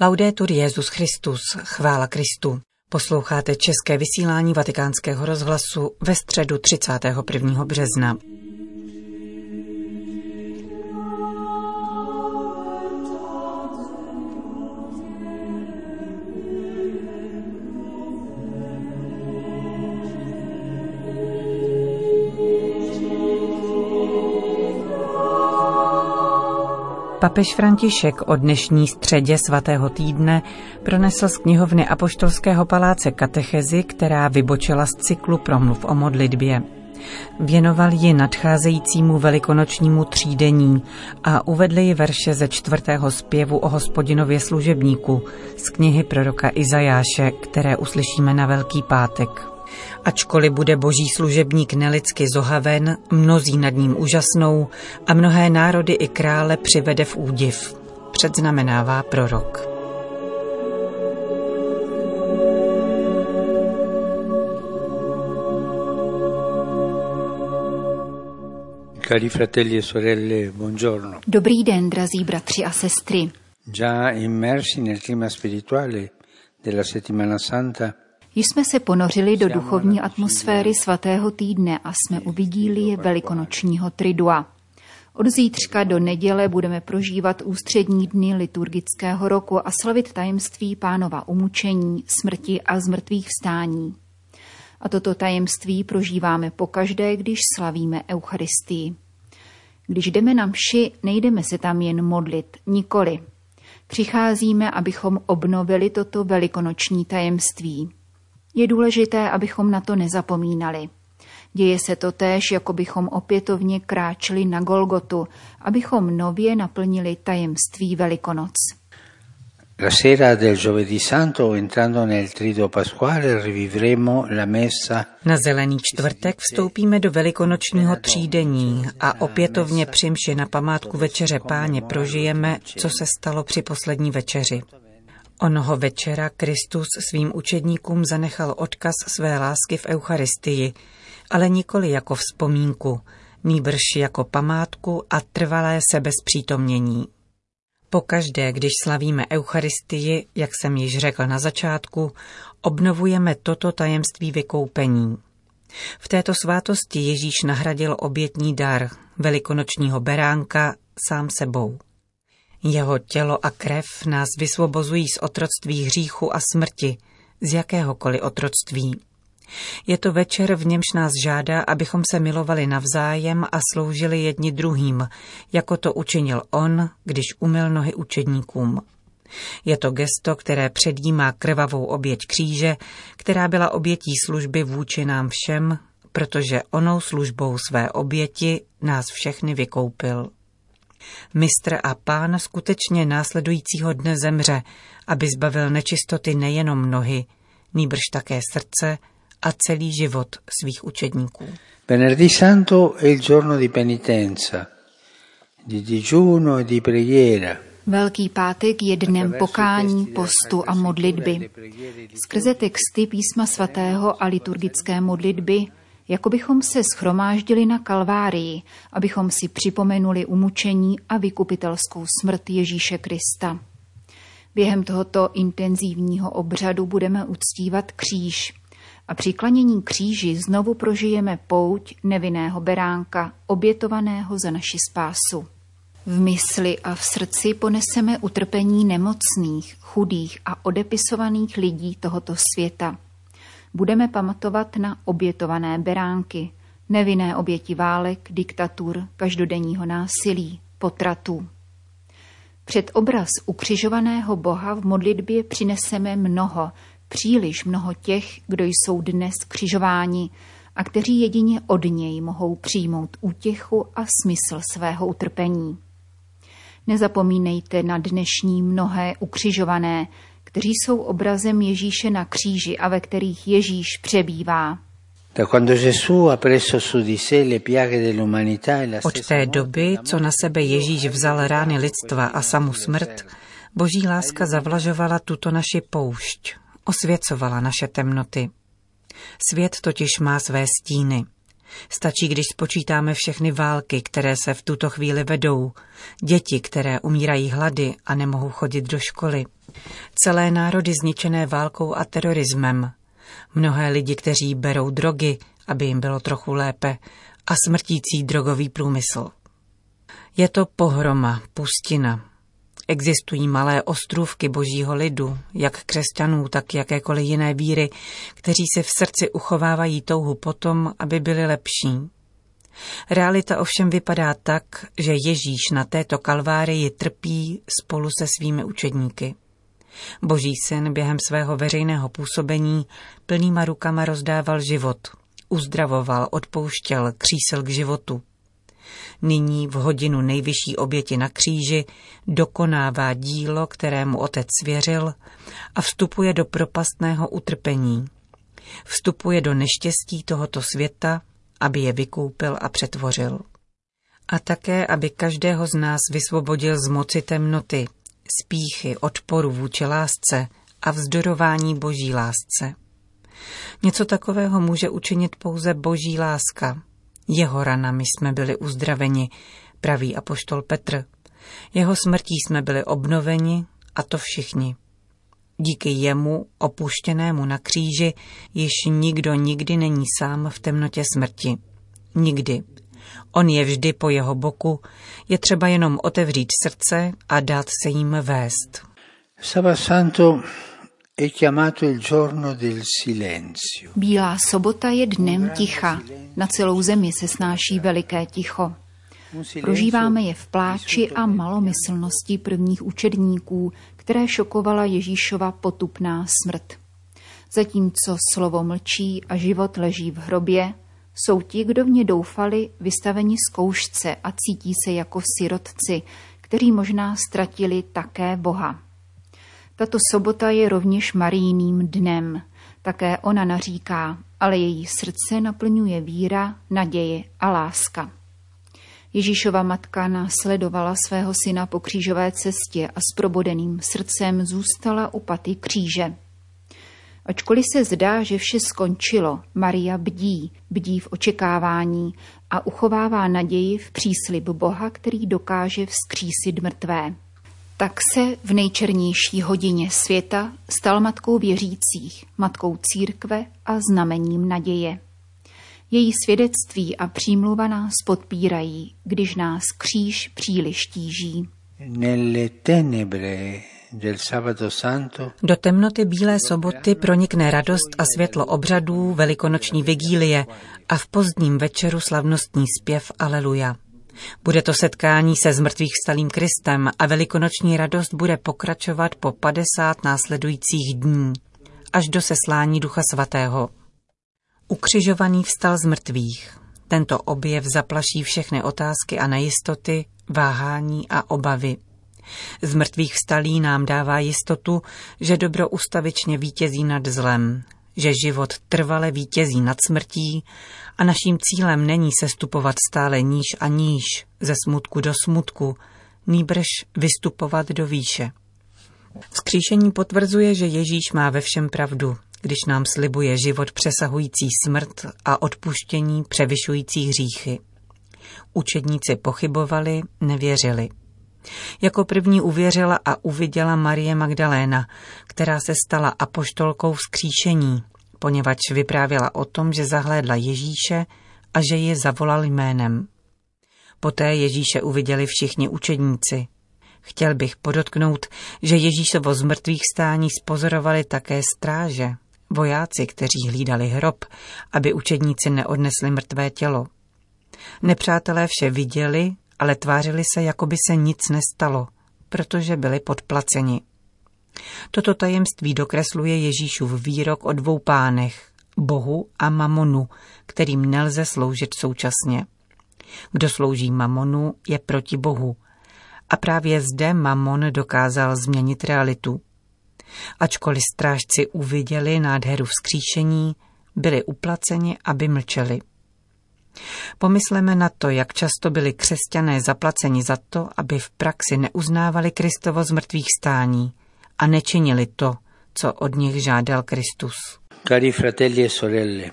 Laudetur Jezus Christus, chvála Kristu. Posloucháte české vysílání Vatikánského rozhlasu ve středu 31. března. Papež František o dnešní středě svatého týdne pronesl z knihovny Apoštolského paláce katechezi, která vybočila z cyklu promluv o modlitbě. Věnoval ji nadcházejícímu velikonočnímu třídení a uvedl ji verše ze čtvrtého zpěvu o hospodinově služebníku z knihy proroka Izajáše, které uslyšíme na Velký pátek. Ačkoliv bude boží služebník nelidsky zohaven, mnozí nad ním úžasnou a mnohé národy i krále přivede v údiv. Předznamenává prorok. Cari fratelli e sorelle, buongiorno. Dobrý den, drazí bratři a sestry. Già immersi nel clima spirituale della settimana santa, Již jsme se ponořili do duchovní atmosféry svatého týdne a jsme u vigílie velikonočního tridua. Od zítřka do neděle budeme prožívat ústřední dny liturgického roku a slavit tajemství pánova umučení, smrti a zmrtvých vstání. A toto tajemství prožíváme pokaždé, když slavíme Eucharistii. Když jdeme na mši, nejdeme se tam jen modlit, nikoli. Přicházíme, abychom obnovili toto velikonoční tajemství. Je důležité, abychom na to nezapomínali. Děje se to též, jako bychom opětovně kráčeli na Golgotu, abychom nově naplnili tajemství Velikonoc. La sera del giovedì santo, entrando nel trido pasquale, rivivremo la messa. Na zelený čtvrtek vstoupíme do velikonočního třídení a opětovně při mši na památku večeře páně prožijeme, co se stalo při poslední večeři. Onoho večera Kristus svým učedníkům zanechal odkaz své lásky v Eucharistii, ale nikoli jako vzpomínku, nýbrž jako památku a trvalé sebezpřítomnění. Pokaždé, když slavíme Eucharistii, jak jsem již řekl na začátku, obnovujeme toto tajemství vykoupení. V této svátosti Ježíš nahradil obětní dar, velikonočního beránka, sám sebou. Jeho tělo a krev nás vysvobozují z otroctví hříchu a smrti, z jakéhokoliv otroctví. Je to večer, v němž nás žádá, abychom se milovali navzájem a sloužili jedni druhým, jako to učinil on, když umyl nohy učedníkům. Je to gesto, které předjímá krvavou oběť kříže, která byla obětí služby vůči nám všem, protože onou službou své oběti nás všechny vykoupil. Mistr a pán skutečně následujícího dne zemře, aby zbavil nečistoty nejenom nohy, nýbrž také srdce a celý život svých učedníků. Venerdì Santo è il giorno di penitenza, di digiuno e di preghiera. Velký pátek je dnem pokání, postu a modlitby. Skrze texty písma svatého a liturgické modlitby jako bychom se schromáždili na Kalvárii, abychom si připomenuli umučení a vykupitelskou smrt Ježíše Krista. Během tohoto intenzivního obřadu budeme uctívat kříž a při klanění kříži znovu prožijeme pouť nevinného beránka, obětovaného za naši spásu. V mysli a v srdci poneseme utrpení nemocných, chudých a odepisovaných lidí tohoto světa – budeme pamatovat na obětované beránky, nevinné oběti válek, diktatur, každodenního násilí, potratů. Před obraz ukřižovaného Boha v modlitbě přineseme mnoho, příliš mnoho těch, kdo jsou dnes křižováni a kteří jedině od něj mohou přijmout útěchu a smysl svého utrpení. Nezapomínejte na dnešní mnohé ukřižované, kteří jsou obrazem Ježíše na kříži a ve kterých Ježíš přebývá. Od té doby, co na sebe Ježíš vzal rány lidstva a samu smrt, boží láska zavlažovala tuto naši poušť, osvěcovala naše temnoty. Svět totiž má své stíny. Stačí, když spočítáme všechny války, které se v tuto chvíli vedou, děti, které umírají hlady a nemohou chodit do školy, Celé národy zničené válkou a terorismem. Mnohé lidi, kteří berou drogy, aby jim bylo trochu lépe, a smrtící drogový průmysl. Je to pohroma, pustina. Existují malé ostrůvky božího lidu, jak křesťanů, tak jakékoliv jiné víry, kteří si v srdci uchovávají touhu potom, aby byli lepší. Realita ovšem vypadá tak, že Ježíš na této kalvárii trpí spolu se svými učedníky. Boží syn během svého veřejného působení plnýma rukama rozdával život, uzdravoval, odpouštěl, křísel k životu. Nyní v hodinu nejvyšší oběti na kříži dokonává dílo, kterému otec svěřil a vstupuje do propastného utrpení. Vstupuje do neštěstí tohoto světa, aby je vykoupil a přetvořil. A také, aby každého z nás vysvobodil z moci temnoty, spíchy, odporu vůči lásce a vzdorování boží lásce. Něco takového může učinit pouze boží láska. Jeho ranami jsme byli uzdraveni, praví apoštol Petr. Jeho smrtí jsme byli obnoveni, a to všichni. Díky jemu, opuštěnému na kříži, již nikdo nikdy není sám v temnotě smrti. Nikdy. On je vždy po jeho boku, je třeba jenom otevřít srdce a dát se jim vést. Santo è chiamato il giorno del silenzio. Bílá sobota je dnem ticha. Na celou zemi se snáší veliké ticho. Prožíváme je v pláči a malomyslnosti prvních učedníků, které šokovala Ježíšova potupná smrt. Zatímco slovo mlčí a život leží v hrobě, jsou ti, kdo v ně doufali, vystaveni zkoušce a cítí se jako sirotci, kteří možná ztratili také Boha. Tato sobota je rovněž marijným dnem. Také ona naříká, ale její srdce naplňuje víra, naděje a láska. Ježíšova matka následovala svého syna po křížové cestě a s probodeným srdcem zůstala u paty kříže. Ačkoliv se zdá, že vše skončilo, Maria bdí, bdí v očekávání a uchovává naději v příslib Boha, který dokáže vzkřísit mrtvé. Tak se v nejčernější hodině světa stal matkou věřících, matkou církve a znamením naděje. Její svědectví a přímluva nás podpírají, když nás kříž příliš tíží. Do temnoty Bílé soboty pronikne radost a světlo obřadů velikonoční vigílie a v pozdním večeru slavnostní zpěv Aleluja. Bude to setkání se zmrtvých stalým Kristem a velikonoční radost bude pokračovat po 50 následujících dní, až do seslání Ducha Svatého. Ukřižovaný vstal z mrtvých. Tento objev zaplaší všechny otázky a nejistoty, váhání a obavy. Z mrtvých vstalí nám dává jistotu, že dobro ustavičně vítězí nad zlem, že život trvale vítězí nad smrtí a naším cílem není sestupovat stále níž a níž, ze smutku do smutku, nýbrž vystupovat do výše. Skříšení potvrzuje, že Ježíš má ve všem pravdu, když nám slibuje život přesahující smrt a odpuštění převyšující hříchy. Učedníci pochybovali, nevěřili. Jako první uvěřila a uviděla Marie Magdaléna, která se stala apoštolkou vzkříšení, poněvadž vyprávěla o tom, že zahlédla Ježíše a že je zavolal jménem. Poté Ježíše uviděli všichni učedníci. Chtěl bych podotknout, že Ježíšovo z mrtvých stání spozorovali také stráže, vojáci, kteří hlídali hrob, aby učedníci neodnesli mrtvé tělo. Nepřátelé vše viděli ale tvářili se, jako by se nic nestalo, protože byli podplaceni. Toto tajemství dokresluje Ježíšův výrok o dvou pánech, Bohu a mamonu, kterým nelze sloužit současně. Kdo slouží mamonu, je proti Bohu. A právě zde mamon dokázal změnit realitu. Ačkoliv strážci uviděli nádheru vzkříšení, byli uplaceni, aby mlčeli. Pomysleme na to, jak často byli křesťané zaplaceni za to, aby v praxi neuznávali Kristovo z mrtvých stání a nečinili to, co od nich žádal Kristus. Cari fratelli e sorelle,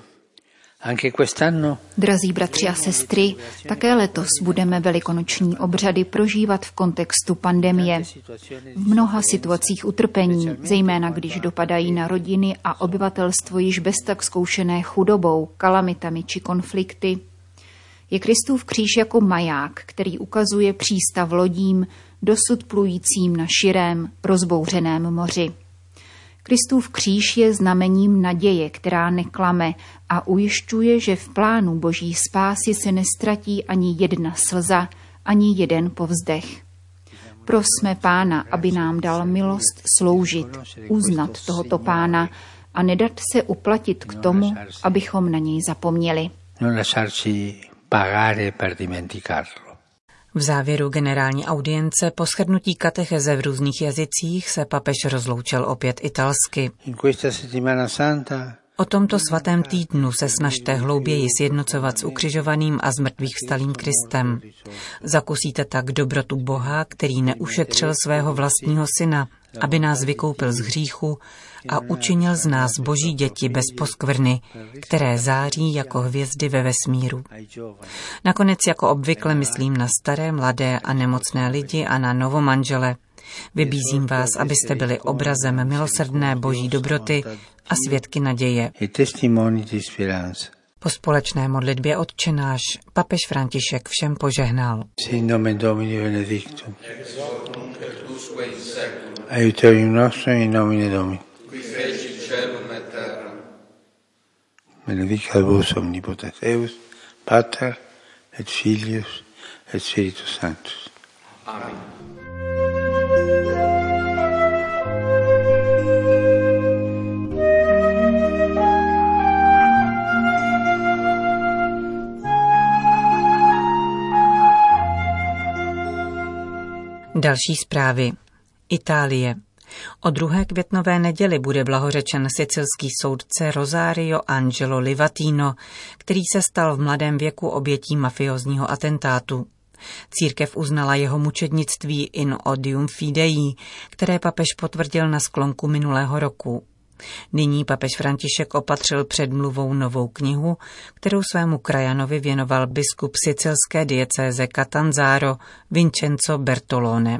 Drazí bratři a sestry, také letos budeme velikonoční obřady prožívat v kontextu pandemie. V mnoha situacích utrpení, zejména když dopadají na rodiny a obyvatelstvo již bez tak zkoušené chudobou, kalamitami či konflikty, je Kristův kříž jako maják, který ukazuje přístav lodím, dosud plujícím na širém, rozbouřeném moři. Kristův kříž je znamením naděje, která neklame a ujišťuje, že v plánu boží spásy se nestratí ani jedna slza, ani jeden povzdech. Prosme pána, aby nám dal milost sloužit, uznat tohoto pána a nedat se uplatit k tomu, abychom na něj zapomněli. Pagare per dimenticarlo. V závěru generální audience po shrnutí katecheze v různých jazycích se papež rozloučil opět italsky. O tomto svatém týdnu se snažte hlouběji sjednocovat s ukřižovaným a zmrtvých vstalým Kristem. Zakusíte tak dobrotu Boha, který neušetřil svého vlastního syna, aby nás vykoupil z hříchu a učinil z nás boží děti bez poskvrny, které září jako hvězdy ve vesmíru. Nakonec jako obvykle myslím na staré, mladé a nemocné lidi a na novomanžele. Vybízím vás, abyste byli obrazem milosrdné boží dobroty a svědky naděje. Po společné modlitbě odčenáš papež František všem požehnal. Sin nomen Domini benedictum. Aiuterium nostrum in nomine Domini. Benedicat vos omnipotens Deus, Pater et Filius et Spiritus Sanctus. Amen. Další zprávy. Itálie. O druhé květnové neděli bude blahořečen sicilský soudce Rosario Angelo Livatino, který se stal v mladém věku obětí mafiozního atentátu. Církev uznala jeho mučednictví in odium fidei, které papež potvrdil na sklonku minulého roku. Nyní papež František opatřil předmluvou novou knihu, kterou svému krajanovi věnoval biskup sicilské diecéze Catanzaro Vincenzo Bertolone.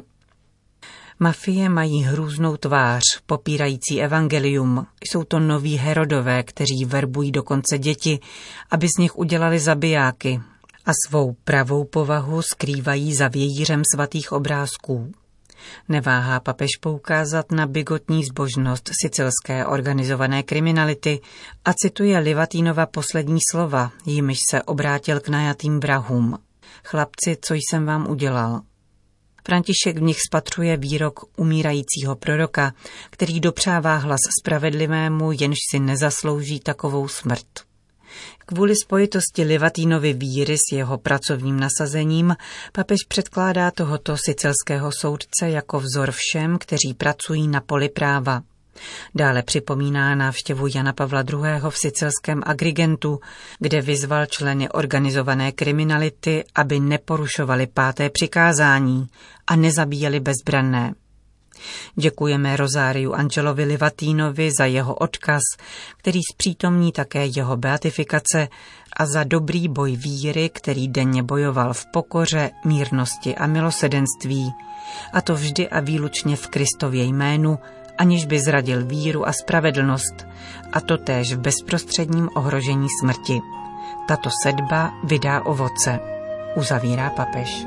Mafie mají hrůznou tvář, popírající evangelium. Jsou to noví herodové, kteří verbují dokonce děti, aby z nich udělali zabijáky a svou pravou povahu skrývají za vějířem svatých obrázků. Neváhá papež poukázat na bigotní zbožnost sicilské organizované kriminality a cituje Livatínova poslední slova, jimiž se obrátil k najatým vrahům. Chlapci, co jsem vám udělal? František v nich spatřuje výrok umírajícího proroka, který dopřává hlas spravedlivému, jenž si nezaslouží takovou smrt. Kvůli spojitosti Livatínovy víry s jeho pracovním nasazením papež předkládá tohoto sicilského soudce jako vzor všem, kteří pracují na poli práva. Dále připomíná návštěvu Jana Pavla II. v sicilském Agrigentu, kde vyzval členy organizované kriminality, aby neporušovali páté přikázání a nezabíjeli bezbranné. Děkujeme Rozáriu Angelovi Livatínovi za jeho odkaz, který zpřítomní také jeho beatifikace a za dobrý boj víry, který denně bojoval v pokoře, mírnosti a milosedenství, a to vždy a výlučně v Kristově jménu, aniž by zradil víru a spravedlnost, a to též v bezprostředním ohrožení smrti. Tato sedba vydá ovoce, uzavírá papež.